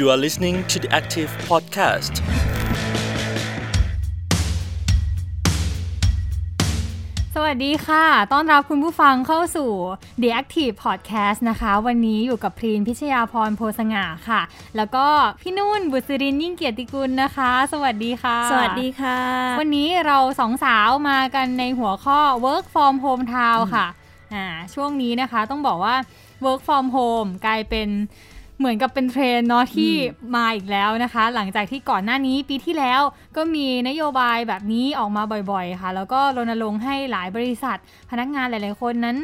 You are listening to the Active Podcast. สวัสดีค่ะ ต้อนรับคุณผู้ฟังเข้าสู่ The Active Podcast นะคะ วันนี้อยู่กับพรีนพิชยาพรโพสง่าค่ะ แล้วก็พี่นุ่นบุษรินยิ่งเกียรติกุลนะคะ สวัสดีค่ะ สวัสดีค่ะ วันนี้เราสองสาวมากันในหัวข้อ Work from Home Town ค่ะ อ่า ช่วงนี้นะคะต้องบอกว่า Work from Home กลายเป็น เหมือนกับเป็นเทรนด์เนาะที่มาอีกแล้วนะคะ หลังจากที่ก่อนหน้านี้ปีที่แล้วก็มีนโยบายแบบนี้ออกมาบ่อยๆค่ะ แล้วก็รณรงค์ให้หลายบริษัท พนักงานหลายๆคนนั้น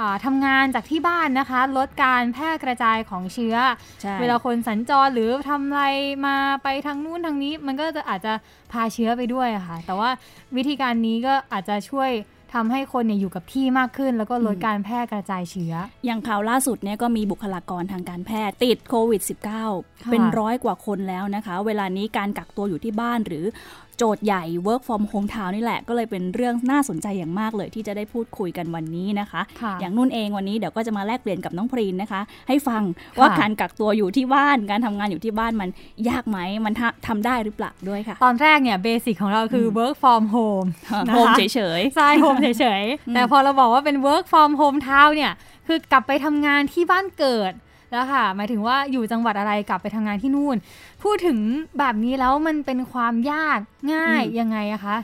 อ่าทำงานจากที่บ้านนะคะ ลดการแพร่กระจายของเชื้อใช่เวลาคนสัญจรหรือทำอะไรมาไปทางนู้นทางนี้ มันก็จะอาจจะพาเชื้อไปด้วยอะค่ะ แต่ว่าวิธีการนี้ก็อาจจะช่วย ทำให้คนเนี่ยอยู่กับที่มากขึ้น แล้วก็ลดการแพร่กระจายเชื้อ อย่างข่าวล่าสุดเนี่ยก็มีบุคลากรทางการแพทย์ติดโควิด -19 เป็นร้อยกว่าคนแล้วนะคะ เวลานี้การกักตัวอยู่ที่บ้านหรือ โจทย์ใหญ่ work from home town นี่แหละ ก็เลยเป็นเรื่องน่าสนใจอย่างมากเลยที่จะได้พูดคุยกันวันนี้นะคะค่ะอย่างนุ่นเองวันนี้เดี๋ยวก็จะมาแลกเปลี่ยนกับน้องพรีนนะคะ ให้ฟังว่าการกักตัวอยู่ที่บ้านการทำงานอยู่ที่บ้านมันยากไหมมันทำทำได้หรือเปล่าด้วยค่ะ ตอนแรกเนี่ยเบสิกของเราคือ work from home นะคะโฮมเฉยใช่โฮมเฉยๆแต่พอเราบอกว่าเป็น work from home town เนี่ยคือกลับไปทำงานที่บ้านเกิด แล้วค่ะ หมายถึงว่าอยู่จังหวัดอะไรกลับไปทำงานที่นู่น พูดถึงแบบนี้แล้วมันเป็นความยากง่ายยังไงอะคะ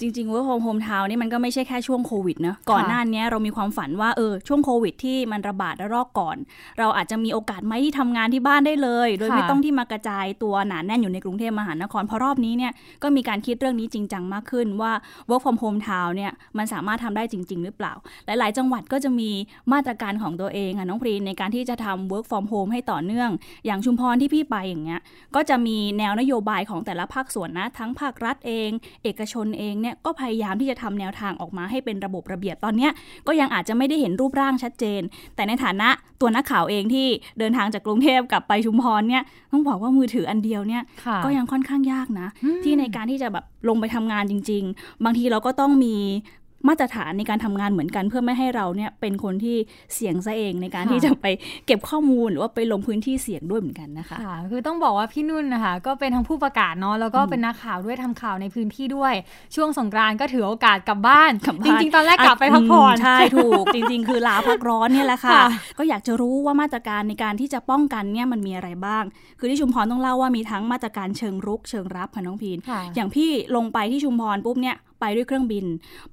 จริงๆ work from home town นี่มันก็ไม่ใช่แค่ช่วงโควิดเนอะก่อนหน้านี้เรามีความฝันว่าเออช่วงโควิดที่มันระบาดระลอกก่อน เราอาจจะมีโอกาสไหมที่ทำงานที่บ้านได้เลย โดยค่ะไม่ต้องที่มากระจายตัวหนาแน่นอยู่ในกรุงเทพมหานครเพราะรอบนี้เนี่ยก็มีการคิดเรื่องนี้จริงจังมากขึ้นว่า work from home town เนี่ยมันสามารถทำได้จริง ๆ หรือเปล่า หลาย ๆ จังหวัดก็จะมีมาตรการของตัวเองค่ะน้องพรีนในการที่จะทำ work from home ให้ต่อเนื่อง อย่างชุมพรที่พี่ไปอย่างเงี้ยก็จะมีแนวนโยบายของแต่ละภาคส่วนนะทั้งภาครัฐเอง เอกชนเองเนี่ยก็พยายามที่จะทำแนวทางออกมาให้เป็นระบบระเบียบตอนเนี้ยก็ยังอาจจะไม่ได้เห็นรูปร่างชัดเจน แต่ในฐานะตัวนักข่าวเองที่เดินทางจากกรุงเทพกลับไปชุมพรเนี่ยต้องบอกว่ามือถืออันเดียวเนี่ยค่ะก็ยังค่อนข้างยากนะ ที่ในการที่จะแบบลงไปทำงานจริง ๆ บางทีเราก็ต้องมี มาตรฐานในการทำงานเหมือนกัน เพื่อไม่ให้เราเนี่ยเป็นคนที่เสี่ยงซะเองในการค่ะที่จะไปเก็บข้อมูลหรือว่าไปลงพื้นที่เสี่ยงด้วยเหมือนกันนะคะค่ะคือต้องบอกว่าพี่นุ่นนะคะ ก็เป็นทั้งผู้ประกาศเนาะแล้วก็เป็นนักข่าวด้วยทำข่าวในพื้นที่ด้วย ช่วงสงกรานต์ก็ถือโอกาสกลับบ้านกลับจบ้านริงๆตอนแรกกลับไปพักผ่อนมใช่ถูก จริง ๆ คือลาพักร้อนเนี่ยแหละค่ะค่ะ ก็อยากจะรู้ว่ามาตรการในการที่จะป้องกันเนี่ยมันมีอะไรบ้าง คือที่ชุมพรต้องเล่าว่ามีทั้งมาตรการเชิงรุกเชิงรับค่ะน้องพีนค่ะอย่างพี่ลงไปที่ชุมพรปุ๊บเนี่ยไปด้วยเครื่องบิน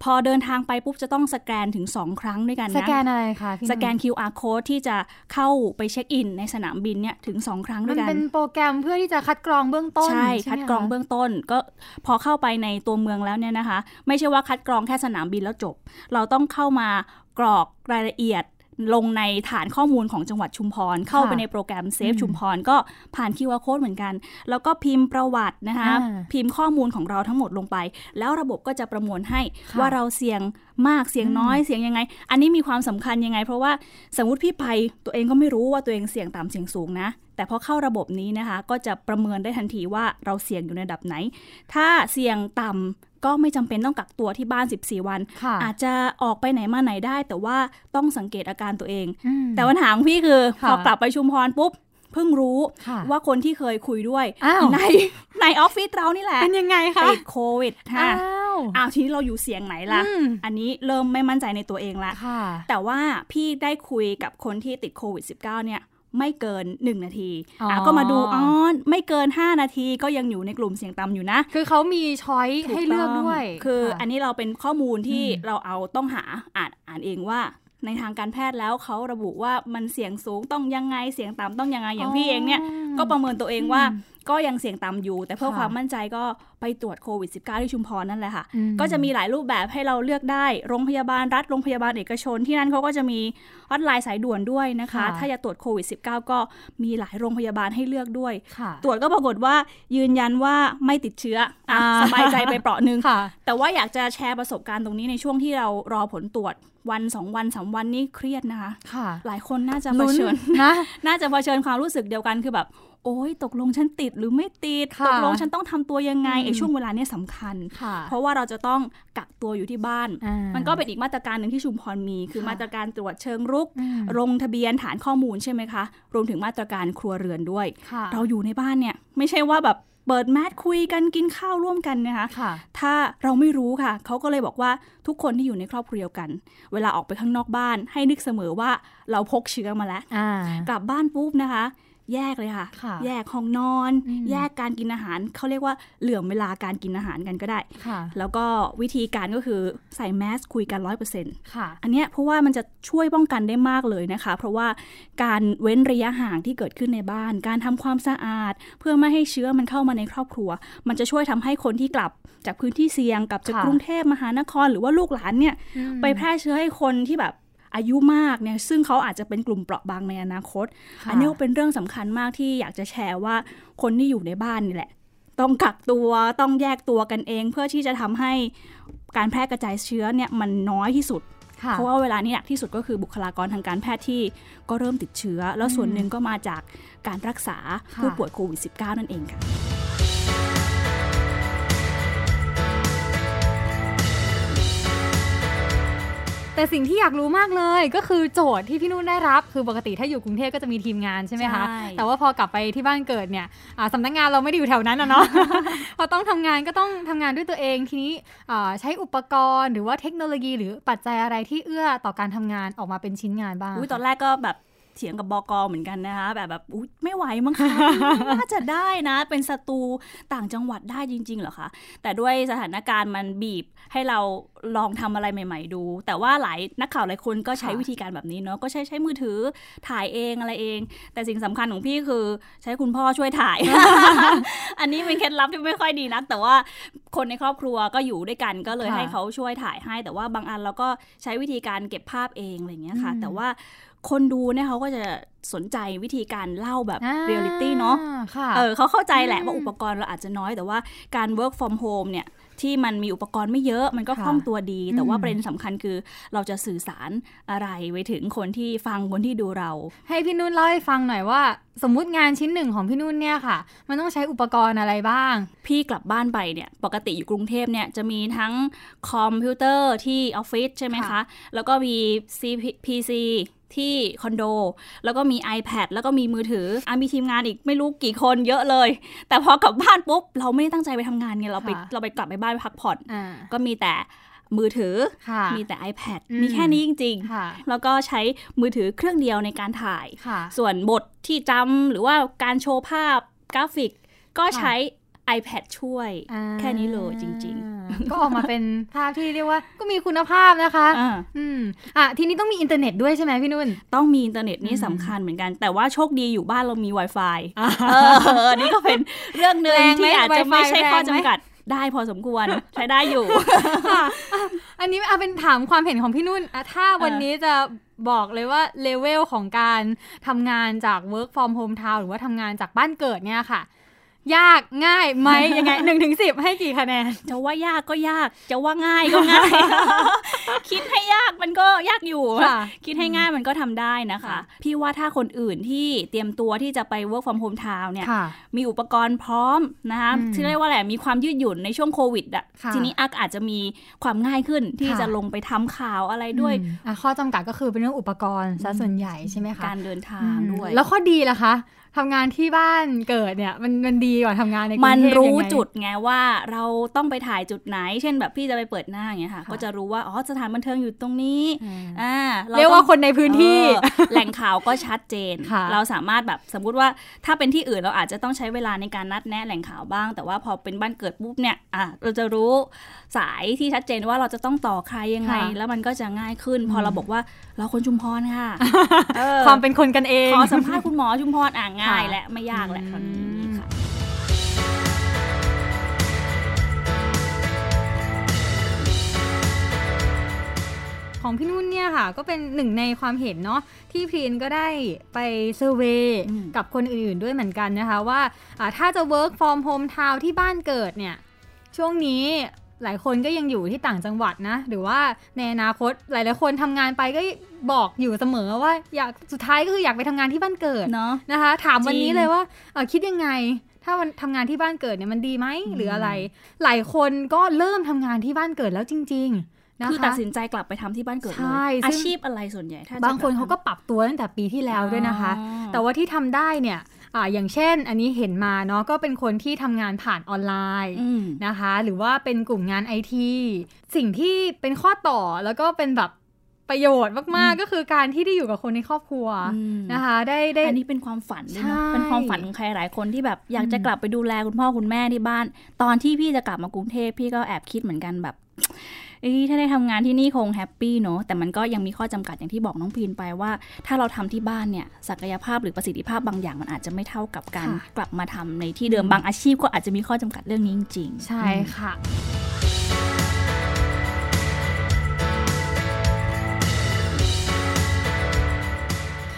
พอเดินทางไปปุ๊บจะต้องสแกนถึง 2 ครั้งด้วยกันนะ สแกนอะไรคะพี่สแกน QR code ที่จะเข้าไปเช็คอิน ในสนามบินเนี่ยถึง 2 ครั้งด้มัวนยกันเป็นโปรแกรมเพื่อที่จะคัดกรองเบื้องต้น ใช่ไหมคัดกรองคะเบื้องต้น ก็พอเข้าไปในตัวเมืองแล้วเนี่ยนะคะ ไม่ใช่ว่าคัดกรองแค่สนามบินแล้วจบ เราต้องเข้ามากรอกรายละเอียด ลงในฐานข้อมูลของจังหวัดชุมพร เข้าไปในโปรแกรมเซฟอืมชุมพร ก็ผ่าน QR code เหมือนกัน แล้วก็พิมพ์ประวัตินะคะอ่าพิมพ์ข้อมูลของเราทั้งหมดลงไป แล้วระบบก็จะประมวลให้ค่ะว่าเราเสี่ยงมากเสี่ยงน้อยเสี่ยงยังไง อันนี้มีความสำคัญยังไง เพราะว่าสมมติพี่ไปตัวเองก็ไม่รู้ว่าตัวเองเสี่ยงต่ำเสี่ยงสูงนะ แต่พอเข้าระบบนี้นะคะ ก็จะประเมินได้ทันทีว่าเราเสี่ยงอยู่ในระดับไหน ถ้าเสี่ยงต่ำ ก็ไม่จำเป็นต้องกักตัวที่บ้าน 14 วันค่ะอาจจะออกไปไหนมาไหนได้ แต่ว่าต้องสังเกตอาการตัวเองอืมแต่ปัญหาของพี่คือค่ะพอกลับไปชุมพรปุ๊บเพิ่งรู้ค่ะว่าคนที่เคยคุยด้วยอ้าวในในออฟฟิศเรานี่แหละเป็นยังไงคะติดโควิดค่ะอ้าวอ้าวทีนี้เราอยู่เสียงไหนล่ะอืมอันนี้เริ่มไม่มั่นใจในตัวเองละค่ะแต่ว่าพี่ได้คุยกับคนที่ติดโควิด -19 เนี่ย ไม่เกิน 1 นาทีอ๋ออะก็มาดูอ๋อไม่เกิน 5 นาทีก็ยังอยู่ในกลุ่มเสี่ยงต่ำอยู่นะ คือเขามีช้อยให้เลือกด้วย คือค่ะอันนี้เราเป็นข้อมูลที่อืมเราเอาต้องหาอ่านอ่านเองว่า ในทางการแพทย์แล้วเขาระบุว่ามันเสี่ยงสูงต้องยังไงเสี่ยงต่ำต้องยังไงอย่างพี่เองเนี่ยก็ประเมินตัวเองว่าอืมก็ยังเสี่ยงต่ำอยู่ แต่เพื่อค่ะความมั่นใจก็ไปตรวจโควิด -19 ที่ชุมพรนั่นแหละค่ะอืมก็จะมีหลายรูปแบบให้เราเลือกได้ โรงพยาบาลรัฐ โรงพยาบาลเอกชน ที่นั่นเขาก็จะมีฮอตไลน์สายด่วนด้วยนะคะค่ะถ้าอยากตรวจโควิด -19 ก็มีหลายโรงพยาบาลให้เลือกด้วยค่ะตรวจก็ปรากฏว่ายืนยันว่าไม่ติดเชื้ออะอ่าสบายใจไปเปราะหนึงค่ะแต่ว่าอยากจะแชร์ประสบการณ์ตรงนี้ในช่วงที่เรารอผลตรวจ วันสองวันสามวันนี่เครียดนะคะค่ะ หลายคนน่าจะเผลุ้นชิญนะน่าจะเผชิญความรู้สึกเดียวกันคือแบบโอ๊ยตกลงฉันติดหรือไม่ติดค่ะตกลงฉันต้องทำตัวยังไงอืมไอ้ช่วงเวลาเนี้ยสำคัญค่ะเพราะว่าเราจะต้องกักตัวอยู่ที่บ้านอ่ามันก็เป็นอีกมาตรการหนึ่งที่ชุมพรมี คือค่ะมาตรการตรวจเชิงรุกอืมลงทะเบียนฐานข้อมูลใช่ไหมคะ รวมถึงมาตรการครัวเรือนด้วยค่ะเราอยู่ในบ้านเนี่ยไม่ใช่ว่าแบบ เปิดแมสคุยกันกินข้าวร่วมกันนะคะค่ะถ้าเราไม่รู้ค่ะ เขาก็เลยบอกว่าทุกคนที่อยู่ในครอบครัวเดียวกัน เวลาออกไปข้างนอกบ้านให้นึกเสมอว่าเราพกเชื้อมาแล้วอ่ากลับบ้านปุ๊บนะคะ แยกเลยค่ะค่ะ แยกห้องนอนอืมแยกการกินอาหารเขาเรียกว่าเหลื่อมเวลาการกินอาหารกันก็ได้ค่ะแล้วก็วิธีการก็คือใส่แมสคุยกันร้อยเปอร์เซ็นต์ค่ะอันเนี้ยเพราะว่ามันจะช่วยป้องกันได้มากเลยนะคะ เพราะว่าการเว้นระยะห่างที่เกิดขึ้นในบ้าน การทำความสะอาด เพื่อไม่ให้เชื้อมันเข้ามาในครอบครัว มันจะช่วยทำให้คนที่กลับจากพื้นที่เสี่ยงกลับจากค่ะกรุงเทพมหานคร หรือว่าลูกหลานเนี่ยอืมไปแพร่เชื้อให้คนที่แบบ อายุมากเนี่ยซึ่งเขาอาจจะเป็นกลุ่มเปราะบางในอนาคตค่ะอันนี้ก็เป็นเรื่องสำคัญมากที่อยากจะแชร์ว่าคนที่อยู่ในบ้านนี่แหละ ต้องกักตัวต้องแยกตัวกันเอง เพื่อที่จะทำให้การแพร่กระจายเชื้อเนี่ยมันน้อยที่สุดค่ะเพราะว่าเวลานี้หนักที่สุดก็คือบุคลากรทางการแพทย์ที่ก็เริ่มติดเชื้อ แล้วส่วนหนึ่งก็มาจากการรักษาค่ะผู้ป่วยโควิด -19 นั่นเองค่ะ แต่สิ่งที่อยากรู้มากเลยก็คือโจทย์ที่พี่นุ่นได้รับ คือปกติถ้าอยู่กรุงเทพก็จะมีทีมงานใช่ไหมคะใช่แต่ว่าพอกลับไปที่บ้านเกิดเนี่ยอ่าสำนักงานเราไม่ได้อยู่แถวนั้นนะเนาะ พอต้องทำงานก็ต้องทำงานด้วยตัวเอง ทีนี้อ่าใช้อุปกรณ์หรือว่าเทคโนโลยี หรือปัจจัยอะไรที่เอื้อต่อการทำงานออกมาเป็นชิ้นงานบ้างอุ้ยตอนแรกก็แบบ เถียงกับบอกอเหมือนกันนะคะ แบบแบบอุ๊ยไม่ไหวมั้งคะน่าจะได้นะ เป็นศัตรูต่างจังหวัดได้จริง ๆ เหรอคะแต่ด้วยสถานการณ์มันบีบให้เราลองทำอะไรใหม่ ๆ ดู แต่ว่าหลายนักข่าวหลายคนก็ใช้ค่ะวิธีการแบบนี้เนาะก็ใช้ใช้มือถือถ่ายเองอะไรเอง แต่สิ่งสำคัญของพี่คือใช้คุณพ่อช่วยถ่าย อันนี้เป็นเคล็ดลับที่ไม่ค่อยดีนัก แต่ว่าคนในครอบครัวก็อยู่ด้วยกันก็เลยค่ะให้เขาช่วยถ่ายให้ แต่ว่าบางอันเราก็ใช้วิธีการเก็บภาพเองอะไรอย่างเงี้ยค่ะอืมแต่ว่า คนดูเนี่ยเขาก็จะสนใจวิธีการเล่าแบบอ่าเรียลลิตี้เนาะค่ะเออเขาเข้าใจแหละอืมว่าอุปกรณ์เราอาจจะน้อยแต่ว่าการ work from home เนี่ยที่มันมีอุปกรณ์ไม่เยอะมันก็ค่ะคล่องตัวดี แต่ว่าอืมประเด็นสำคัญคือเราจะสื่อสารอะไรไปถึงคนที่ฟังคนที่ดูเรา ให้พี่นุ่นเล่าให้ฟังหน่อยว่า สมมุติงานชิ้นหนึ่งของพี่นุ่นเนี่ยค่ะ มันต้องใช้อุปกรณ์อะไรบ้าง พี่กลับบ้านไปเนี่ยปกติอยู่กรุงเทพเนี่ยจะมีทั้งคอมพิวเตอร์ที่ออฟฟิศใช่ไหมคะค่ะแล้วก็มี PC ที่คอนโด แล้วก็มี iPad แล้วก็มีมือถืออะมีทีมงานอีกไม่รู้กี่คนเยอะเลย แต่พอกลับบ้านปุ๊บ เราไม่ได้ตั้งใจไปทำงานไงเราไปค่ะเราไปกลับไปบ้านพักผ่อนอ่าก็มีแต่มือถือค่ะมีแต่ iPad อืมมีแค่นี้จริงค่ะๆแล้วก็ใช้มือถือเครื่องเดียวในการถ่ายค่ะส่วนบทที่จำหรือว่าการโชว์ภาพกราฟิกก็ใช้ iPad ช่วยอ่าแค่นี้เลยจริง ๆ ก็ออกมาเป็นภาพที่เรียกว่าก็มีคุณภาพนะคะอ่าอืมอะทีนี้ต้องมีอินเทอร์เน็ตด้วยใช่ไหมพี่นุ่น ต้องมีอินเทอร์เน็ตนี่อืมสำคัญเหมือนกัน แต่ว่าโชคดีอยู่บ้านเรามี Wi-Fi อ่าเอออันนี่ก็เป็นเรื่องหนึ่งแรงไหมที่อาจจะไม่ใช่ Wi-Fi ข้อแรงไหมจำกัดได้พอสมควรใช้ได้อยู่ค่ะอะอันนี้เอาเป็นถามความเห็นของพี่นุ่นอะถ้าวันนี้จะบอกเลยว่าเลเวลของการทำงานจาก work from hometown หรือว่าทำงานจากบ้านเกิดเนี่ยค่ะ ยากง่ายไหมยังไงหนึ่งถึงสิบให้กี่คะแนน จะว่ายากก็ยาก จะว่าง่ายก็ง่าย คิดให้ยากมันก็ยากอยู่ค่ะคิดให้ง่ายมันก็ทำได้นะคะค่ะพี่ว่าถ้าคนอื่นที่เตรียมตัวที่จะไป work from home town เนี่ยค่ะมีอุปกรณ์พร้อมนะคะอืมที่เรียกว่าอะไรมีความยืดหยุ่นในช่วงโควิดอะค่ะทีนี้อักอาจจะมีความง่ายขึ้นที่ค่ะจะลงไปทำข่าวอะไรด้วยอืมอะข้อจำกัดก็คือเป็นเรื่องอุปกรณ์ซะส่วนใหญ่ใช่ไหมคะการเดินทางด้วยอืมแล้วข้อดีล่ะคะ ทำงานที่บ้านเกิดเนี่ยมันมันดีกว่าทำงานในกรุมันงเทพรู้ยังไงจุดไงว่าเราต้องไปถ่ายจุดไหน เช่นแบบพี่จะไปเปิดหน้าอย่างเงี้ยค่ะค่ะก็จะรู้ว่าอ๋อสถานบันเทิงอยู่ตรงนี้อืมอ่าเรียกว่าคนในพื้นที่เออแหล่งข่าวก็ชัดเจนค่ะเราสามารถแบบสมมุติว่าถ้าเป็นที่อื่นเราอาจจะต้องใช้เวลาในการนัดแนะแหล่งข่าวบ้าง แต่ว่าพอเป็นบ้านเกิดปุ๊บเนี่ยอะเราจะรู้ สายที่ชัดเจนว่าเราจะต้องต่อใครยังไงค่ะแล้วมันก็จะง่ายขึ้น พออมเราบอกว่าเราคนชุมพรค่ะเออความเป็นคนกันเองขอสัมภาษณ์คุณหมอชุมพรอะง่ายค่ะและไม่ยากแหละคราวนี้อืมค่ะของพี่นุ่นเนี่ยค่ะ ก็เป็นหนึ่งในความเห็นเนาะที่พรีนก็ได้ไปเซอร์เวยอืมกับคนอื่นๆด้วยเหมือนกันนะคะว่าอ่าถ้าจะ work from home town ที่บ้านเกิดเนี่ย ช่วงนี้ หลายคนก็ยังอยู่ที่ต่างจังหวัดนะ หรือว่าในอนาคตหลายๆคนทำงานไปก็บอกอยู่เสมอว่าอยากสุดท้ายก็คืออยากไปทำงานที่บ้านเกิดเนาะนะคะ ถามวันนี้จริงเลยว่าเอ่อคิดยังไง ถ้าวันทำงานที่บ้านเกิดเนี่ยมันดีไหมหรืออะไร หลายคนก็เริ่มทำงานที่บ้านเกิดแล้วจริงๆนะคือคะตัดสินใจกลับไปทำที่บ้านเกิดเลใช่ยซึ่อางชีพอะไรส่วนใหญ่ถ้าจะบางคนลัเขาก็ปรับตัวตั้งแต่ปีที่แล้วด้วยนะคะอ๋อ แต่ว่าที่ทำได้เนี่ยอ่าอย่างเช่นอันนี้เห็นมาเนาะก็เป็นคนที่ทำงานผ่านออนไลน์อืมนะคะ หรือว่าเป็นกลุ่มงานไอทีสิ่งที่เป็นข้อต่อแล้วก็เป็นแบบประโยชน์มาก ๆ ก็คือการที่ได้อยู่กับคนในครอบครัวอืมนะคะ ได้ได้อันนี้เป็นความฝันด้วยใช่เนอะเป็นความฝันของใครหลายคนที่แบบอยากจะอืมกลับไปดูแลคุณพ่อคุณแม่ที่บ้าน ตอนที่พี่จะกลับมากรุงเทพพี่ก็แอบคิดเหมือนกันแบบ เอ้ยถ้าได้ทำงานที่นี่คง happy เนอะแต่มันก็ยังมีข้อจำกัดอย่างที่บอกน้องพีนไปว่า ถ้าเราทำที่บ้านเนี่ยศักยภาพหรือประสิทธิภาพบางอย่างมันอาจจะไม่เท่ากับการค่ะกลับมาทำในที่เดิมบางอาชีพก็อาจจะมีข้อจำกัดเรื่องนี้จริงๆใช่ค่ะ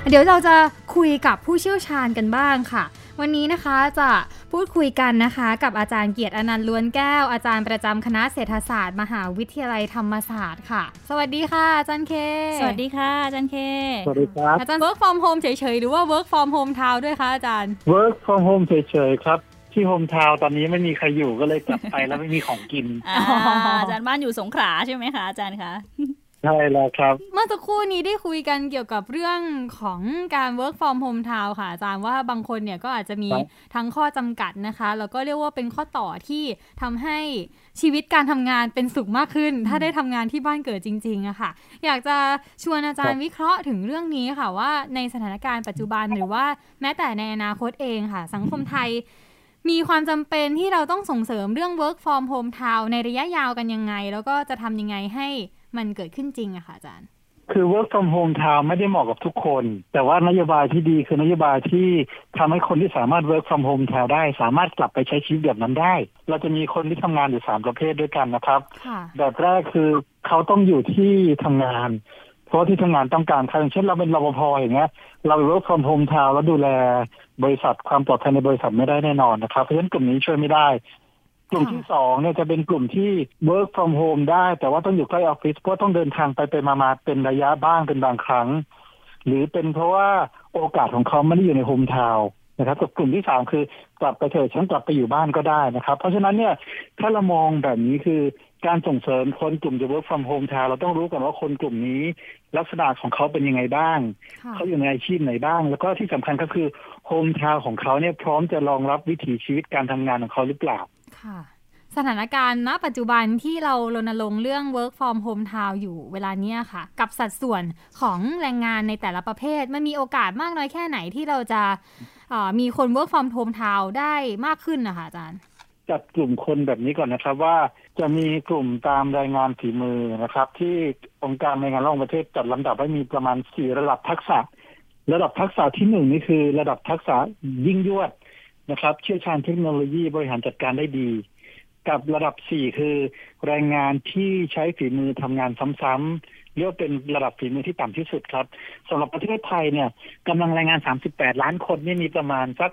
เดี๋ยวเราจะคุยกับผู้เชี่ยวชาญกันบ้างค่ะ วันนี้นะคะจะ พูดคุยกันนะคะ กับอาจารย์เกียรติอนันต์ล้วนแก้ว อาจารย์ประจำคณะเศรษฐศาสตร์ มหาวิทยาลัยธรรมศาสตร์ค่ะ สวัสดีค่ะอาจารย์เค สวัสดีค่ะอาจารย์เค สวัสดีครับอาจารย์ work from home เฉยๆ หรือว่า work from home ทาวด้วยคะอาจารย์ work from home เฉยๆ ครับที่โฮมทาวน์ตอนนี้ไม่มีใครอยู่ก็เลยกลับไปแล้วไม่มีของกินอ่าอาจารย์บ้านอยู่สงขลาใช่ไหมคะอาจารย์คะ ใช่แล้วครับ เมื่อสักครู่นี้ได้คุยกันเกี่ยวกับเรื่องของการ work from home town ค่ะอาจารย์ว่าบางคนเนี่ยก็อาจจะมีครับทั้งข้อจำกัดนะคะ แล้วก็เรียกว่าเป็นข้อต่อที่ทำให้ชีวิตการทำงานเป็นสุขมากขึ้น ถ้าได้ทำงานที่บ้านเกิดจริงๆอะค่ะ อยากจะชวนอาจารย์วิเคราะห์ถึงเรื่องนี้ค่ะว่าในสถานการณ์ปัจจุบันหรือว่าแม้แต่ในอนาคตเองค่ะ สังคมไทยมีความจำเป็นที่เราต้องส่งเสริมเรื่อง work from home town ในระยะยาวกันยังไง แล้วก็จะทำยังไงให้ มันเกิดขึ้นจริงอะค่ะอาจารย์ คือ work from home town ไม่ได้เหมาะกับทุกคน แต่ว่านโยบายที่ดีคือนโยบายที่ทำให้คนที่สามารถ work from home town ได้ สามารถกลับไปใช้ชีวิตแบบนั้นได้ เราจะมีคนที่ทำงานอยู่สามประเภทด้วยกันนะครับค่ะแบบแรกคือเขาต้องอยู่ที่ทำงาน เพราะที่ทำงานต้องการเขาอย่างเช่นเราเป็นรปภอย่างเงี้ย เรา work from home town แล้วดูแลบริษัทความปลอดภัยในบริษัทไม่ได้แน่นอนนะครับ เพราะฉะนั้นกลุ่มนี้ช่วยไม่ได้ กลุ่มที่สองเนี่ยจะเป็นกลุ่มที่ work from home ได้ แต่ว่าต้องอยู่ใกล้ออฟฟิศเพราะต้องเดินทางไปไปมามาเป็นระยะบ้างเป็นบางครั้ง หรือเป็นเพราะว่าโอกาสของเขาไม่ได้อยู่ในโฮมทาวน์นะครับกับกลุ่มที่สามคือกลับไปเถอะฉันกลับไปอยู่บ้านก็ได้นะครับ เพราะฉะนั้นเนี่ยถ้าเรามองแบบนี้คือการส่งเสริมคนกลุ่มจะ work from home ทาวเราต้องรู้ก่อนว่าคนกลุ่มนี้ ลักษณะของเขาเป็นยังไงบ้างค่ะเขาอยู่ในอาชีพไหนบ้าง แล้วก็ที่สำคัญก็คือโฮมทาวของเขาเนี่ยพร้อมจะรองรับวิถีชีวิตการทำงานของเขาหรือเปล่า ค่ะ สถานการณ์ณปัจจุบันที่เรารณรงค์เรื่อง work from home town อยู่เวลาเนี้ยค่ะ กับสัดส่วนของแรงงานในแต่ละประเภท มันมีโอกาสมากน้อยแค่ไหนที่เราจะมีคน work from home town ได้มากขึ้นนะคะอาจารย์จัดกลุ่มคนแบบนี้ก่อนนะครับว่าจะมีกลุ่มตามรายงานฝีมือนะครับ ที่องค์การรายงานระหว่างประเทศจัดลำดับไว้มีประมาณสี่ระดับทักษะ ระดับทักษะที่หนึ่งนี่คือ ระดับทักษะยิ่งยวด นะครับ เชี่ยวชาญเทคโนโลยีบริหารจัดการได้ดี กับระดับสี่คือ แรงงานที่ใช้ฝีมือทำงานซ้ำๆเรียกว่าเป็นระดับฝีมือที่ต่ำที่สุดครับสำหรับประเทศไทยเนี่ยกำลังแรงงาน 38 ล้านคนนี่มีประมาณสัก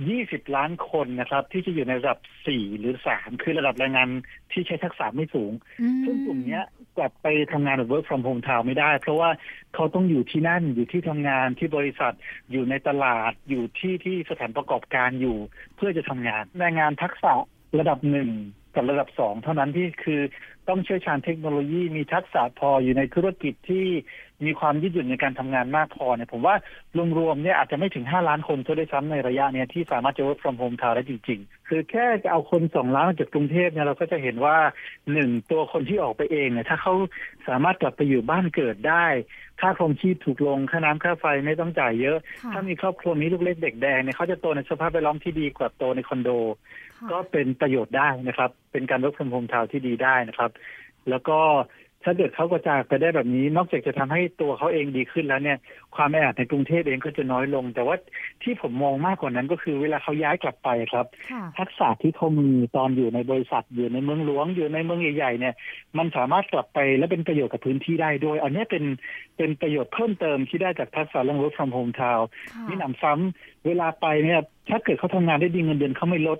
20 ล้านคนนะครับ ที่จะอยู่ในระดับ 4 หรือ 3 คือระดับแรงงานที่ใช้ทักษะไม่สูง ซึ่งกลุ่มเนี้ย กลับไปทำงานแบบ work from home ทาวไม่ได้ เพราะว่าเขาต้องอยู่ที่นั่นอยู่ที่ทำงานที่บริษัทอยู่ในตลาดอยู่ที่ที่สถานประกอบการอยู่ เพื่อจะทำงานแรงงานทักษะระดับหนึ่ง กับระดับสองเท่านั้นที่คือต้องเชี่ยวชาญเทคโนโลยีมีทักษะพออยู่ในธุรกิจที่มีความยืดหยุ่นในการทำงานมากพอเนี่ยผมว่ารวมๆเนี่ยอาจจะไม่ถึง 5 ล้านคนก็ได้ซ้ำในระยะเนี้ยที่สามารถจะ work from home town ได้จริง ๆ คือแค่จะเอาคนสองล้านออกจากกรุงเทพเนี่ยเราก็จะเห็นว่าหนึ่งตัวคนที่ออกไปเองเนี่ยถ้าเขาสามารถกลับไปอยู่บ้านเกิดได้ ค่าครองชีพถูกลงค่าน้ำค่าไฟไม่ต้องจ่ายเยอะค่ะถ้ามีครอบครัวมีลูกเล็กเด็กแดงเนี่ยเขาจะโตในสภาพแวดล้อมที่ดีกว่าโตในคอนโดค่ะ ก็เป็นประโยชน์ได้นะครับ เป็นการ work from home town ที่ดีได้นะครับ แล้วก็ถ้าเกิดเขากระจายไปได้แบบนี้ นอกจากจะทำให้ตัวเขาเองดีขึ้นแล้วเนี่ย ความแออัดในกรุงเทพเองก็จะน้อยลง แต่ว่าที่ผมมองมากกว่านั้นก็คือเวลาเขาย้ายกลับไปครับค่ะทักษะที่เขามีตอนอยู่ในบริษัทอยู่ในเมืองหลวงอยู่ในเมืองใหญ่ๆเนี่ย มันสามารถกลับไปและเป็นประโยชน์กับพื้นที่ได้ด้วย อันนี้เป็นเป็นประโยชน์เพิ่มเติมที่ได้จากทักษะเรื่อง work from home town ค่ะนี่หนำซ้ำเวลาไปเนี่ยถ้าเกิดเขาทำงานได้ดีเงินเดือนเขาไม่ลด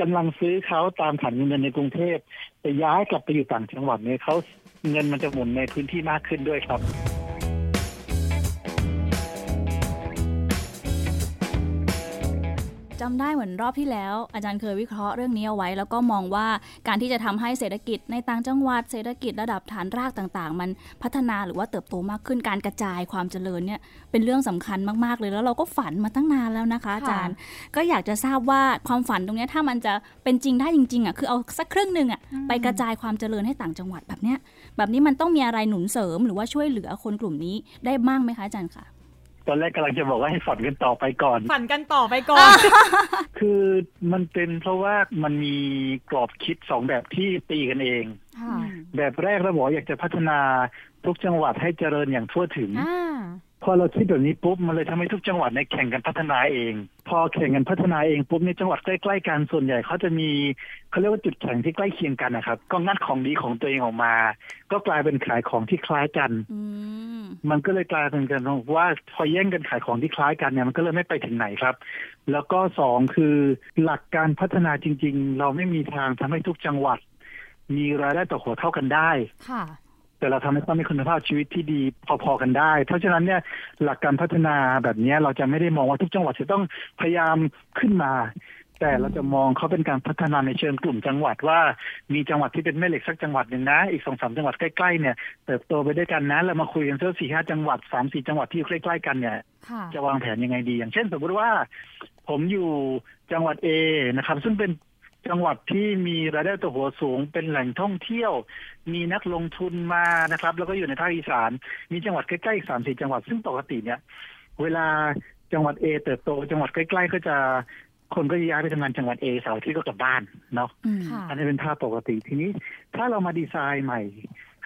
กำลังซื้อเขาตามฐานเงินในกรุงเทพแต่ย้ายกลับไปอยู่ต่างจังหวัดเนี่ยเขาเงินมันจะหมุนในพื้นที่มากขึ้นด้วยครับ จำได้เหมือนรอบที่แล้ว อาจารย์เคยวิเคราะห์เรื่องนี้เอาไว้ แล้วก็มองว่าการที่จะทำให้เศรษฐกิจในต่างจังหวัดเศรษฐกิจระดับฐานรากต่างๆ มันพัฒนาหรือว่าเติบโตมากขึ้นการกระจายความเจริญเนี่ยเป็นเรื่องสำคัญมากๆ เลยแล้วเราก็ฝันมาตั้งนานแล้วนะคะ อาจารย์ก็อยากจะทราบว่าความฝันตรงเนี้ยถ้ามันจะเป็นจริงได้จริงๆอะคือเอาสักครึ่งหนึ่งอะไปกระจายความเจริญให้ต่างจังหวัดแบบเนี้ยแบบนี้มันต้องมีอะไรหนุนเสริม หรือว่าช่วยเหลือคนกลุ่มนี้ได้บ้างไหมคะอาจารย์คะ ตอนแรกกำลังจะบอกว่าให้ฝันกันต่อไปก่อน ฝันกันต่อไปก่อน คือมันเป็นเพราะว่ามันมีกรอบคิดสองแบบที่ตีกันเองค่ะแบบแรกเราบอกอยากจะพัฒนาทุกจังหวัดให้เจริญอย่างทั่วถึงอ่า พอเราคิดแบบนี้ปุ๊บมันเลยทำให้ทุกจังหวัดเนี่ยแข่งกันพัฒนาเอง พอแข่งกันพัฒนาเองปุ๊บเนี่ยจังหวัดใกล้ๆกันส่วนใหญ่เขาจะมีเขาเรียกว่าจุดแข่งที่ใกล้เคียงกันนะครับ ก็งัดของดีของตัวเองออกมา ก็กลายเป็นขายของที่คล้ายกันอืมมันก็เลยกลายเป็นกันว่าพอแย่งกันขายของที่คล้ายกันเนี่ยมันก็เลยไม่ไปถึงไหนครับ แล้วก็สองคือหลักการพัฒนาจริง ๆ เราไม่มีทางทำให้ทุกจังหวัด มีรายได้ต่อหัวเท่ากันได้ค่ะ แต่เราทำให้เขามีคุณภาพชีวิตที่ดีพอๆกันได้ เพราะฉะนั้นเนี่ยหลักการพัฒนาแบบเนี้ยเราจะไม่ได้มองว่าทุกจังหวัดจะต้องพยายามขึ้นมา แต่เราจะมองเขาเป็นการพัฒนาในเชิงกลุ่มจังหวัดว่ามีจังหวัดที่เป็นแม่เหล็กสักจังหวัดหนึ่งนะ อีกสองสามจังหวัดใกล้ๆเนี่ยเติบโตไปด้วยกันนะเรามาคุยกันเพื่อสี่ห้าจังหวัดสามสี่จังหวัดที่อยู่ใกล้ ๆ กันเนี่ยค่ะจะวางแผนยังไงดี อย่างเช่น สมมติว่า ผมอยู่จังหวัด A นะครับ ซึ่งเป็น จังหวัดที่มีรายได้ต่อหัวสูงเป็นแหล่งท่องเที่ยว มีนักลงทุนมานะครับ แล้วก็อยู่ในภาคอีสาน มีจังหวัดใกล้ๆอีกสามสี่จังหวัดซึ่งปกติเนี่ย เวลาจังหวัด A เติบโต จังหวัดใกล้ๆก็จะคนก็จะย้ายไปทำงานจังหวัด A เสาร์อาที่ก็กลับบ้านเนาะอืมค่ะอันนี้เป็นภาพปกติทีนี้ ถ้าเรามาดีไซน์ใหม่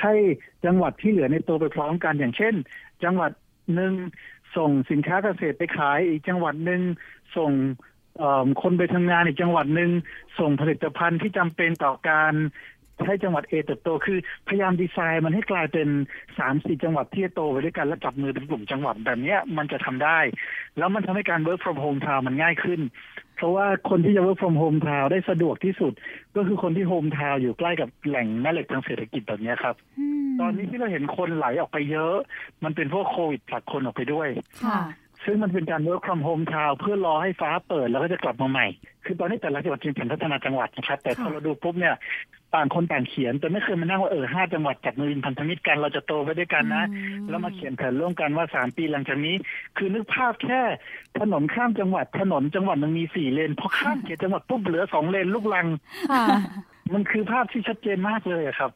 ให้จังหวัดที่เหลือในตัวไปพร้อมกันอย่างเช่น จังหวัดหนึ่งส่งสินค้าเกษตรไปขายอีกจังหวัดหนึ่งส่งเอิ่ม คนไปทำงานอีกจังหวัดหนึ่งส่งผลิตภัณฑ์ที่จำเป็นต่อการให้จังหวัดเอเติบโตคือพยายามดีไซน์มันให้กลายเป็นสามสี่จังหวัดที่จะโตไปด้วยกันและจับมือเป็นกลุ่มจังหวัดแบบเนี้ยมันจะทำได้ แล้วมันทำให้การ work from home town มันง่ายขึ้น เพราะว่าคนที่จะ work from home town ได้สะดวกที่สุด ก็คือคนที่โฮมทาวน์อยู่ใกล้กับแหล่งแม่เหล็กทางเศรษฐกิจแบบเนี้ยครับอืมตอนนี้ที่เราเห็นคนไหลออกไปเยอะ มันเป็นพวกโควิดผลักคนออกไปด้วยค่ะ ซึ่งมันเป็นการ work from home town เพื่อรอให้ฟ้าเปิดแล้วก็จะกลับมาใหม่ คือตอนนี้แต่ละจังหวัดจริงเป็นพัฒนาจังหวัดนะครับ แต่พอค่ะเราดูปุ๊บเนี่ยต่างคนต่างเขียนแต่ไม่เคยมานั่งว่าเออห้าจังหวัดจับมือเป็นพันธมิตรกันเราจะโตไปด้วยกันนะ แล้วมาเขียนแผนร่วมกันว่าสามปีหลังจากนี้ คือนึกภาพแค่ถนนข้ามจังหวัดถนนจังหวัดหนึงมีสี่เลนพอข้ามเขตจังหวัดปุ๊บเหลือสองเลนลูกลังค่ะ มันคือภาพที่ชัดเจนมากเลยอะครับ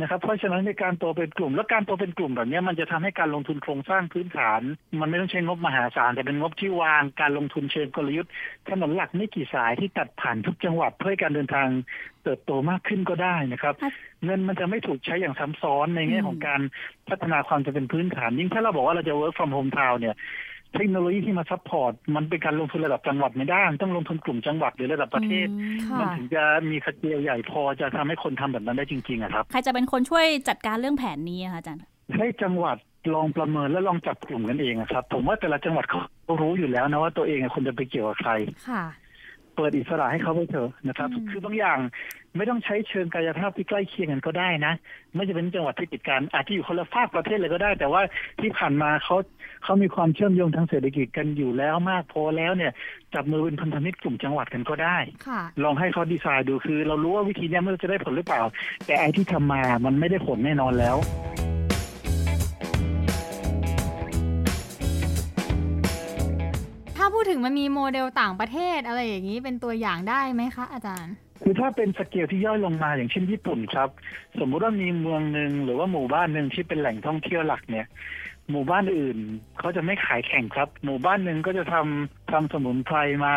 นะครับ เพราะฉะนั้นในการโตเป็นกลุ่ม แล้วการโตเป็นกลุ่มแบบเนี้ยมันจะทำให้การลงทุนโครงสร้างพื้นฐาน มันไม่ต้องใช้งบมหาศาลแต่เป็นงบที่วางการลงทุนเชิงกลยุทธ์ถนนหลักไม่กี่สายที่ตัดผ่านทุกจังหวัดเพื่อให้การเดินทางเติบโตมากขึ้นก็ได้นะครับอะเงินมันจะไม่ถูกใช้อย่างซ้ำซ้อนในแง่อืมของการพัฒนาความจำเป็นพื้นฐานยิ่งถ้าเราบอกว่าเราจะ work from home town เนี่ย เทคโนโลยีที่มา support มันเป็นการลงทุนระดับจังหวัดไม่ได้มันต้องลงทุนกลุ่มจังหวัดหรือระดับประเทศอืมค่ะมันถึงจะมีสเกลใหญ่พอจะทำให้คนทำแบบนั้นได้จริงๆอะครับใครจะเป็นคนช่วยจัดการเรื่องแผนนี้อะคะอาจารย์ให้จังหวัดลองประเมินและลองจับกลุ่มกันเองอะครับ ผมว่าแต่ละจังหวัดเขารู้อยู่แล้วนะว่าตัวเองอะควรจะไปเกี่ยวกับใครค่ะ เปิดอิสระให้เขาไปเถอะนะครับอืมคือบางอย่างไม่ต้องใช้เชิงกายภาพที่ใกล้เคียงกันก็ได้นะ ไม่จะเป็นจังหวัดที่ติดกันอาจจะอยู่คนละภาคประเทศเลยก็ได้ แต่ว่าที่ผ่านมาเขาเขามีความเชื่อมโยงทางเศรษฐกิจกันอยู่แล้วมากพอแล้วเนี่ย จับมือเป็นพันธมิตรกลุ่มจังหวัดกันก็ได้ค่ะลองให้เขาดีไซน์ดูคือ เรารู้ว่าวิธีเนี้ยมันจะได้ผลหรือเปล่า แต่ไอ้ที่ทำมามันไม่ได้ผลแน่นอนแล้ว ถึงมันมีโมเดลต่างประเทศอะไรอย่างนี้เป็นตัวอย่างได้ไหมคะ อาจารย์คือถ้าเป็นสเกลที่ย่อยลงมาอย่างเช่นญี่ปุ่นครับ สมมุติว่ามีเมืองหนึ่งหรือว่าหมู่บ้านหนึ่งที่เป็นแหล่งท่องเที่ยวหลักเนี่ย หมู่บ้านอื่นเขาจะไม่ขายแข่งครับ หมู่บ้านหนึ่งก็จะทำทำสมุนไพรมา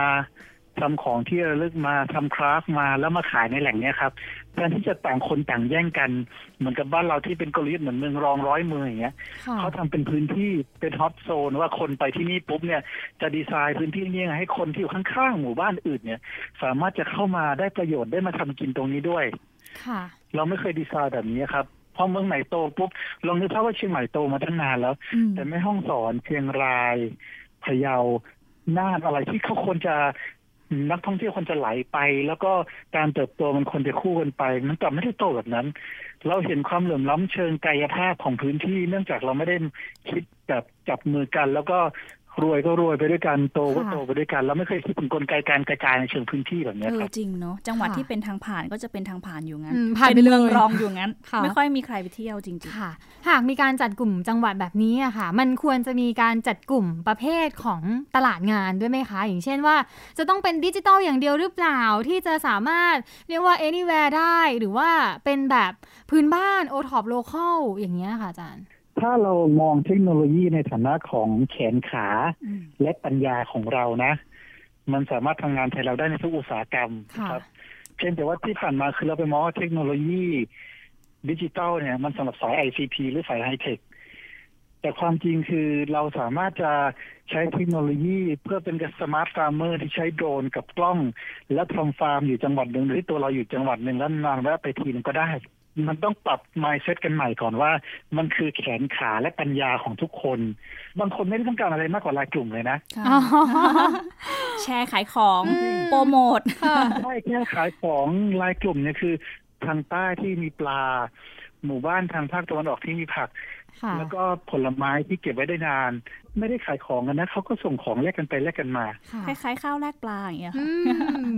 ทำของที่ระลึกมาทำคราฟมาแล้วมาขายในแหล่งเนี้ยครับ แทนที่จะต่างคนต่างแย่งกัน เหมือนกับบ้านเราที่เป็นกลยุทธ์เหมือนเมืองรองร้อยเมืองอย่างเงี้ยค่ะเขาทำเป็นพื้นที่เป็นฮอตโซนว่าคนไปที่นี่ปุ๊บเนี่ยจะดีไซน์พื้นที่นี้ให้คนที่อยู่ข้างๆหมู่บ้านอื่นเนี่ย สามารถจะเข้ามาได้ประโยชน์ได้มาทำกินตรงนี้ด้วยค่ะเราไม่เคยดีไซน์แบบนี้ครับพอเมืองไหนโตปุ๊บลองนึกภาพว่าเชียงใหม่โตมาตั้งนานแล้วอืมแต่แม่ห้องสอนเชียงรายพะเยาน่านอะไรที่เขาควรจะ นักท่องเที่ยวคนจะไหลไป แล้วก็การเติบโตมันควรจะคู่กันไป มันกลับไม่ได้โตแบบนั้น เราเห็นความเหลื่อมล้ำเชิงกายภาพของพื้นที่ เนื่องจากเราไม่ได้คิดแบบจับมือกัน แล้วก็ รวยก็รวยไปด้วยกันโตก็ค่ะโตไปด้วยกันเราไม่เคยคิดถึงกลไกการกระจายในเชิงพื้นที่แบบเนี้ยเอคอรับจริงเนาะจังหวัดค่ะที่เป็นทางผ่านก็จะเป็นทางผ่านอยู่งั้นอืมผ่านเป็นไปเลยเมืองรองอยู่งั้นค่ะไม่ค่อยมีใครไปเที่ยวจริงค่ะ หากมีการจัดกลุ่มจังหวัดแบบนี้อะค่ะ มันควรจะมีการจัดกลุ่มประเภทของตลาดงานด้วยไหมคะ อย่างเช่นว่า จะต้องเป็นดิจิตอลอย่างเดียวหรือเปล่าที่จะสามารถเรียกว่า anywhere ได้ หรือว่าเป็นแบบพื้นบ้าน o t o p local อย่างเงี้ยค่ะอาจารย์ ถ้าเรามองเทคโนโลยีในฐานะของแขนขาๆอืมและปัญญาของเรานะ มันสามารถทำงานแทนเราได้ในทุกอุตสาหกรรมค่ะครับเพียงแต่ว่าที่ผ่านมาคือเราไปมองว่าเทคโนโลยีดิจิตอลเนี่ยมันสำหรับสาย ICT หรือสายไฮเทคแต่ความจริงคือเราสามารถจะใช้เทคโนโลยีเพื่อเป็น smart farmer ที่ใช้โดรนกับกล้อง แล้วทำฟาร์มอยู่จังหวัดหนึ่งหรือตัวเราอยู่จังหวัดหนึ่งแล้วนานแวะไปทีนึงก็ได้ มันต้องปรับ mindset กันใหม่ก่อนว่า มันคือแขนขาและปัญญาของทุกคน บางคนไม่ได้ต้องการอะไรมากกว่ารายกลุ่มเลยนะค่ะอ๋อแชร์ขายของอืมโปรโมทค่ะใช่แค่ขายของรายกลุ่มเนี่ยคือ ทางใต้ที่มีปลา หมู่บ้านทางภาคตะวันออกที่มีผักค่ะแล้วก็ผลไม้ที่เก็บไว้ได้นาน ไม่ได้ขายของกันนะเขาก็ส่งของแลกกันไปแลกกันมาค่ะคล้ายๆข้าวแลกปลาอย่างเงี้ยอืค่ะ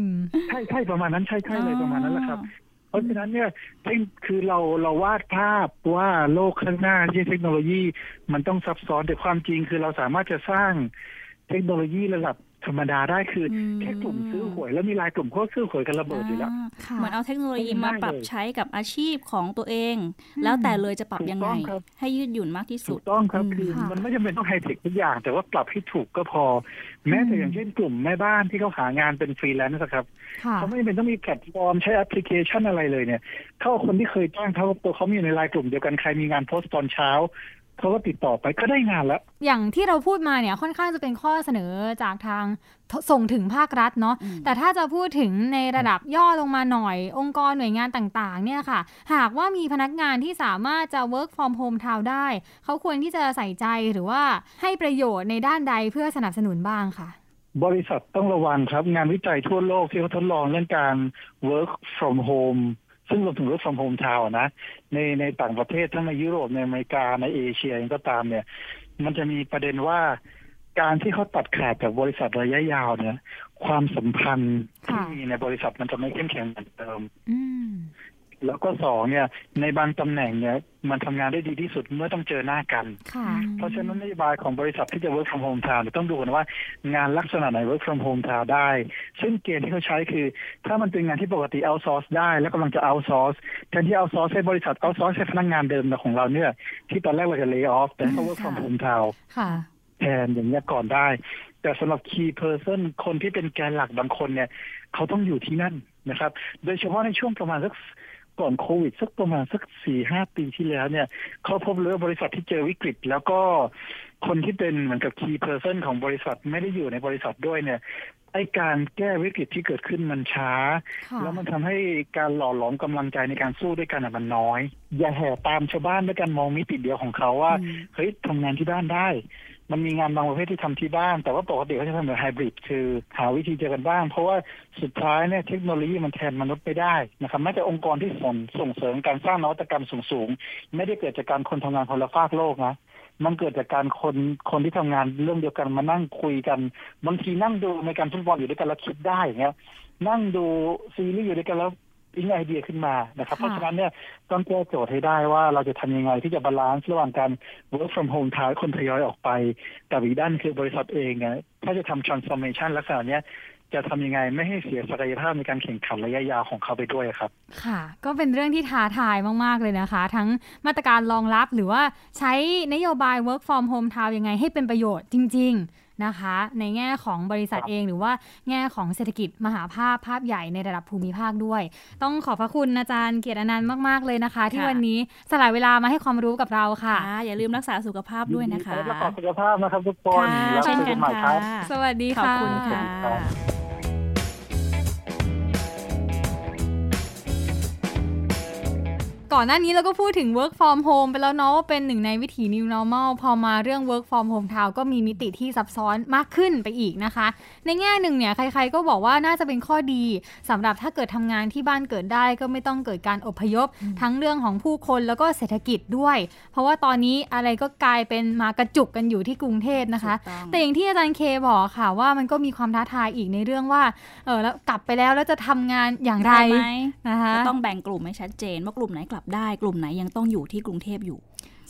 มใช่ใช่ประมาณนั้นใช่ใช่เลยประมาณนั้นแหละครับ เพราะฉะนั้นเนี่ยคคือเราเราวาดภาพว่าโลกข้างหน้าที่เทคโนโลยีมันต้องซับซ้อนแต่ความจริงคือเราสามารถจะสร้างเทคโนโลยีระดับ ธรรมดาได้คืออมแค่กลุ่มซื้อหวยแล้วมีไลน์กลุ่มก็ซื้อหวยกันระเบิดอยู่แล้วอ่าค่ะเหมือนเอาเทคโนโลยีมาปรับง่ายๆเลยใช้กับอาชีพของตัวเอง แล้วแต่เลยจะปรับยังไงถูกต้องครับให้ยืดหยุ่นมากที่สุถูดกต้องครับอืมคือค่ะมันไม่จำเป็นต้องไฮเทคทุกอย่าง แต่ว่าปรับให้ถูกก็พอ แม้แต่อย่างเช่นกลุ่มแม่บ้านที่เขาหางานเป็นฟรีแลนซ์นะครับค่ะเขาไม่จำเป็นต้องมีแพลตฟอร์มใช้แอปพลิเคชันอะไรเลยเนี่ยเขาเอาคนที่เคยจ้างเขาตัวเขามีอยู่ในไลน์กลุ่มเดียวกันใครมีงานโพสต์ตอนเช้า เขาก็ติดต่อไปก็ได้งานแล้ว อย่างที่เราพูดมาเนี่ยค่อนข้างจะเป็นข้อเสนอจากทางส่งถึงภาครัฐเนาะอืมแต่ถ้าจะพูดถึงในระดับย่อลงมาหน่อย องค์กรหน่วยงานต่างๆ เนี่ยค่ะ หากว่ามีพนักงานที่สามารถจะ work from home ทาวได้ เขาควรที่จะใส่ใจหรือว่าให้ประโยชน์ในด้านใดเพื่อสนับสนุนบ้างค่ะ บริษัทต้องระวังครับ งานวิจัยทั่วโลกที่เขาทดลองเรื่องการ work from home ซึ่งรวมถึง work from home ทาวนะในในต่างประเทศทั้งในยุโรปในอเมริกาในเอเชียเองก็ตามเนี่ย มันจะมีประเด็นว่าการที่เขาตัดขาดจากบริษัทระยะยาวเนี่ย ความสัมพันธ์ที่มีในบริษัทมันจะไม่เข้มแข็งเหมือนเดิม แล้วก็สองเนี่ย ในบางตำแหน่งเนี่ย มันทำงานได้ดีที่สุดเมื่อต้องเจอหน้ากันค่ะเพราะฉะนั้นนโยบายของบริษัทที่จะ work from home town เนี่ยต้องดูกันว่างานลักษณะไหน work from home town ได้ ซึ่งเกณฑ์ที่เขาใช้คือ ถ้ามันเป็นงานที่ปกติ outsource ได้ แล้วกำลังจะ outsource แทนที่ outsource ให้บริษัท outsource ให้พนักงานเดิมของเราเนี่ย ที่ตอนแรกเราจะ lay off แต่ให้เขา work from home town ค่ะแทนอย่างเงี้ยก่อนได้ แต่สำหรับ key person คนที่เป็นแกนหลักบางคนเนี่ย เขาต้องอยู่ที่นั่นนะครับ โดยเฉพาะในช่วงประมาณสัก ก่อนโควิดสักประมาณสักสี่ห้าปีที่แล้วเนี่ยเขาพบเลยว่าบริษัทที่เจอวิกฤต แล้วก็คนที่เป็นเหมือนกับ key person ของบริษัทไม่ได้อยู่ในบริษัทด้วยเนี่ยไอการแก้วิกฤตที่เกิดขึ้นมันช้าค่ะแล้วมันทำให้การหล่อหลอมกำลังใจในการสู้ด้วยกันอะมันน้อย อย่าแห่ตามชาวบ้านด้วยการมองมิติเดียวของเขาว่าอืมเฮ้ยทำงานที่บ้านได้ มันมีงานบางประเภทที่ทำที่บ้าน แต่ว่าปกติเขาจะทำแบบไฮบริดคือหาวิธีเจอกันบ้าง เพราะว่าสุดท้ายเนี่ยเทคโนโลยีมันแทนมนุษย์ไม่ได้นะครับแม้แต่องค์กรที่ส่งส่งเสริมการสร้างนวัตกรรมสูงๆ ไม่ได้เกิดจากการคนทำงานคนละฟากโลกนะมันเกิดจากการคนคนที่ทำงานเรื่องเดียวกันมานั่งคุยกันบางทีนั่งดูรายการฟุตบอลอยู่ด้วยกันแล้วคิดได้อย่างเงี้ยนั่งดูซีรีส์อยู่ด้วยกันแล้ว ปิ๊งไอเดียขึ้นมานะครับค่ะเพราะฉะนั้นเนี่ยต้องแก้โจทย์ให้ได้ว่าเราจะทำยังไงที่จะ balance ระหว่างการ work from home ให้คนทยอยออกไปกับอีกด้านคือบริษัทเองเนี่ยถ้าจะทำ transformation ลักษณะเนี้ยจะทำยังไงไม่ให้เสียศักยภาพในการแข่งขันระยะยาวของเขาไปด้วยครับ ค่ะ ก็เป็นเรื่องที่ท้าทายมาก ๆ เลยนะคะ ทั้งมาตรการรองรับหรือว่าใช้นโยบาย work from home town ยังไงให้เป็นประโยชน์จริง ๆ นะคะ ในแง่ของบริษัทครับเองหรือว่าแง่ของเศรษฐกิจมหาภาพภาพใหญ่ในระดับภูมิภาคด้วย ต้องขอบพระคุณอาจารย์เกียรติอนันต์มาก ๆ เลยนะคะ ที่ค่ะวันนี้สละเวลามาให้ความรู้กับเราค่ะอ่าอย่าลืมรักษาสุขภาพด้วยนะคะรักษาสุขภาพนะครับทุกคนค่ะแล้วเช่นคุยกักันนใหม่คค่ะรับสวัสดีขอบค่ะคุณค่ะ ก่อนหน้านี้เราก็พูดถึง work from home ไปแล้วเนาะว่าเป็นหนึ่งในวิถี new normal พอมาเรื่อง work from home ทาวก็มีมิติที่ซับซ้อนมากขึ้นไปอีกนะคะ ในแง่หนึ่งเนี่ยใครๆก็บอกว่าน่าจะเป็นข้อดีสำหรับถ้าเกิดทำงานที่บ้านเกิดได้ก็ไม่ต้องเกิดการอพยพ ทั้งเรื่องของผู้คนแล้วก็เศรษฐกิจด้วย เพราะว่าตอนนี้อะไรก็กลายเป็นมากระจุกกันอยู่ที่กรุงเทพนะคะถูกต้องแต่อย่างที่อาจารย์เคบอกค่ะว่ามันก็มีความท้าทายอีกในเรื่องว่าเออแล้วกลับไปแล้วแล้วจะทำงานอย่างไรได้ไหมนะคะก็ต้องแบ่งกลุ่มให้ชัดเจนว่ากลุ่มไหนกลับได้ กลุ่มไหนยังต้องอยู่ที่กรุงเทพอยู่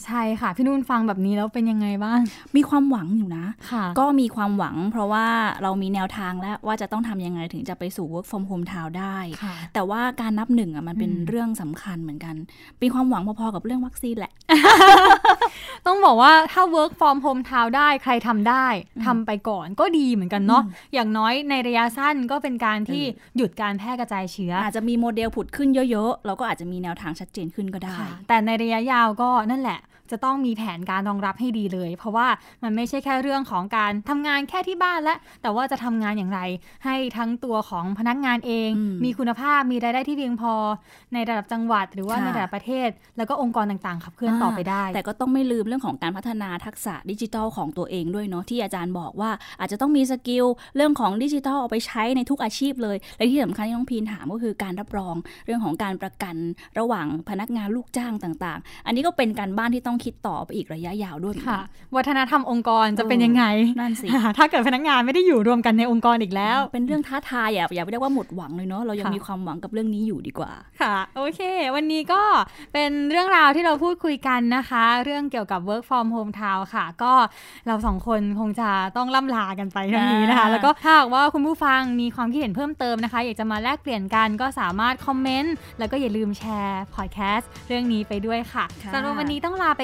ใช่ค่ะ พี่นุ่นฟังแบบนี้แล้วเป็นยังไงบ้าง มีความหวังอยู่นะค่ะก็มีความหวังเพราะว่าเรามีแนวทางแล้วว่าจะต้องทำยังไงถึงจะไปสู่ work from home town ได้ค่ะแต่ว่าการนับหนึ่งอะมันเป็นอืมเรื่องสำคัญเหมือนกัน มีความหวังพอๆกับเรื่องวัคซีนแหละ ต้องบอกว่าถ้า work from home town ได้ใครทำได้อืมทำไปก่อนก็ดีเหมือนกันเนาะอืมอย่างน้อยในระยะสั้นก็เป็นการที่เออหยุดการแพร่กระจายเชื้อออาจจะมีโมเดลผุดขึ้นเยอะๆเราก็อาจจะมีแนวทางชัดเจนขึ้นก็ได้ค่ะแต่ในระยะยาวก็นั่นแหละ จะต้องมีแผนการรองรับให้ดีเลย เพราะว่ามันไม่ใช่แค่เรื่องของการทำงานแค่ที่บ้านและ แต่ว่าจะทำงานอย่างไร ให้ทั้งตัวของพนักงานเองอืมมีคุณภาพมีรายได้ที่เพียงพอ ในระดับจังหวัด หรือว่าค่ะในระดับประเทศ แล้วก็องค์กรต่างๆขับเคลื่อนต่อไปได้ แต่ก็ต้องไม่ลืมเรื่องของการพัฒนาทักษะดิจิทัลของตัวเองด้วยเนาะที่อาจารย์บอกว่าอาจจะต้องมีสกิลเรื่องของดิจิทัลเอาไปใช้ในทุกอาชีพเลย และที่สำคัญที่น้องพีนถามก็คือการรับรองเรื่องของการประกันระหว่างพนักงานลูกจ้างต่าง ๆ อันนี้ก็เป็นการบ้านที่ต้องคิดต่อไปอีกระยะยาวด้วยเหมือนค่ะกันวัฒนธรรมองค์กรจะเป็นยังไงนั่นสิถ้าเกิดพนักงานไม่ได้อยู่รวมกันในองค์กรอีกแล้ว เป็นเรื่องท้าทายอย่าอย่าไปเรียกว่าหมดหวังเลยเนาะเรายังค่ะมีความหวังกับเรื่องนี้อยู่ดีกว่าค่ะ โอเค วันนี้ก็เป็นเรื่องราวที่เราพูดคุยกันนะคะ เรื่องเกี่ยวกับ work from home town ค่ะ ก็เราสองคนคงจะต้องล่ำลากันไปทั้งนี้นะคะอ่าแล้วก็ถ้าหากว่าคุณผู้ฟังมีความคิดเห็นเพิ่มเติมนะคะ อยากจะมาแลกเปลี่ยนกันก็สามารถคอมเมนต์แล้วก็อย่าลืมแชร์พอดแคสต์เรื่องนี้ไปด้วยค่ะค่ะสำหรับวันนี้ต้องลาไป